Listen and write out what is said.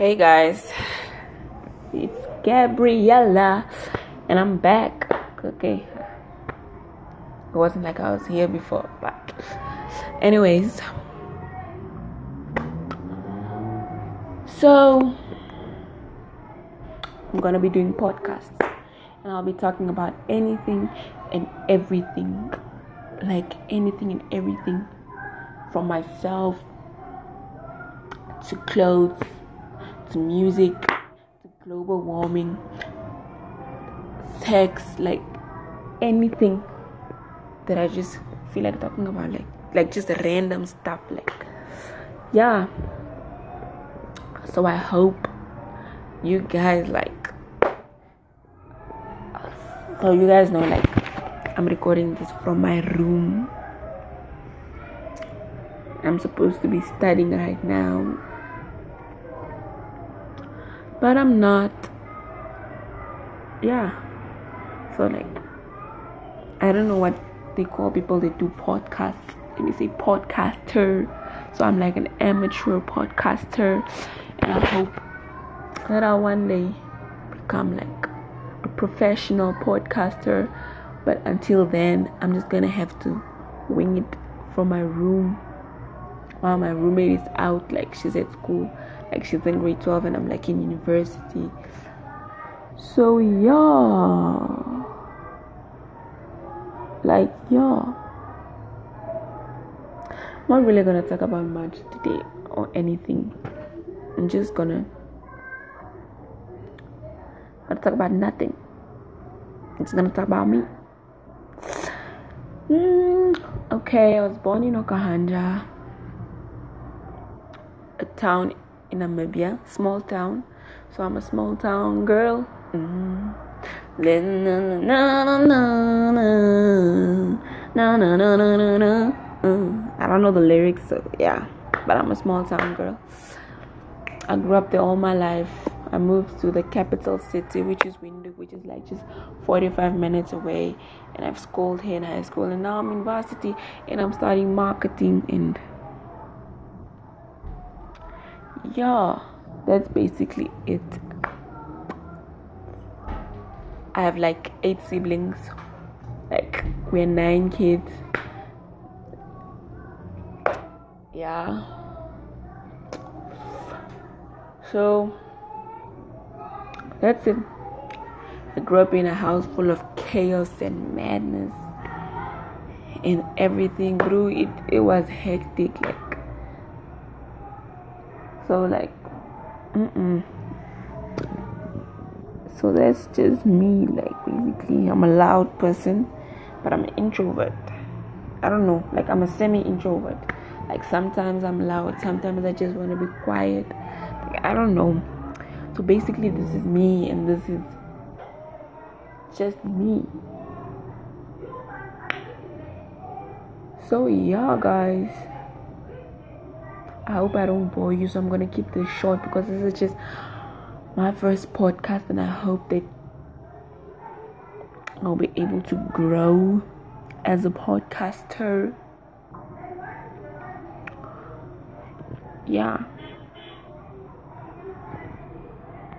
Hey guys, it's Gabriella, and I'm back. Okay, it wasn't like I was here before, but, anyways, so I'm gonna be doing podcasts, and I'll be talking about anything and everything like anything and everything from myself to clothes to music to global warming sex like anything that I just feel like talking about like like just random stuff like yeah. So I hope you guys like so you guys know like I'm recording this from my room. I'm supposed to be studying right now but I'm not. Yeah. So like I don't know what they call people that do podcasts. They say podcaster. So I'm like an amateur podcaster and I hope that I'll one day become like a professional podcaster. But until then I'm just gonna have to wing it from my room while my roommate is out like she's at school like she's in grade 12 and I'm like in university. So yeah. Like yeah. I'm not really gonna talk about much today or anything. I'm just gonna gonna talk about nothing. Just gonna talk about me. Mm, okay, I was born in Okahandja, town in Namibia, small town. So I'm a small town girl. I don't know the lyrics, so yeah, but I'm a small town girl. I grew up there all my life. I moved to the capital city, which is Windhoek, which is like just 45 minutes away. And I've schooled here in high school, and now I'm in varsity, and I'm studying marketing and yeah, that's basically it. I have like eight siblings, like we're nine kids. Yeah. So that's it. I grew up in a house full of chaos and madness and everything. Grew it it was hectic like so like mm-mm. so that's just me like basically. I'm a loud person but i'm an introvert. I don't know. Like i'm a semi introvert like sometimes i'm loud. Sometimes i just want to be quiet. Like, i don't know. So basically this is me and this is just me. So yeah guys I hope I don't bore you, so I'm gonna keep this short because this is just my first podcast, and I hope that I'll be able to grow as a podcaster. Yeah.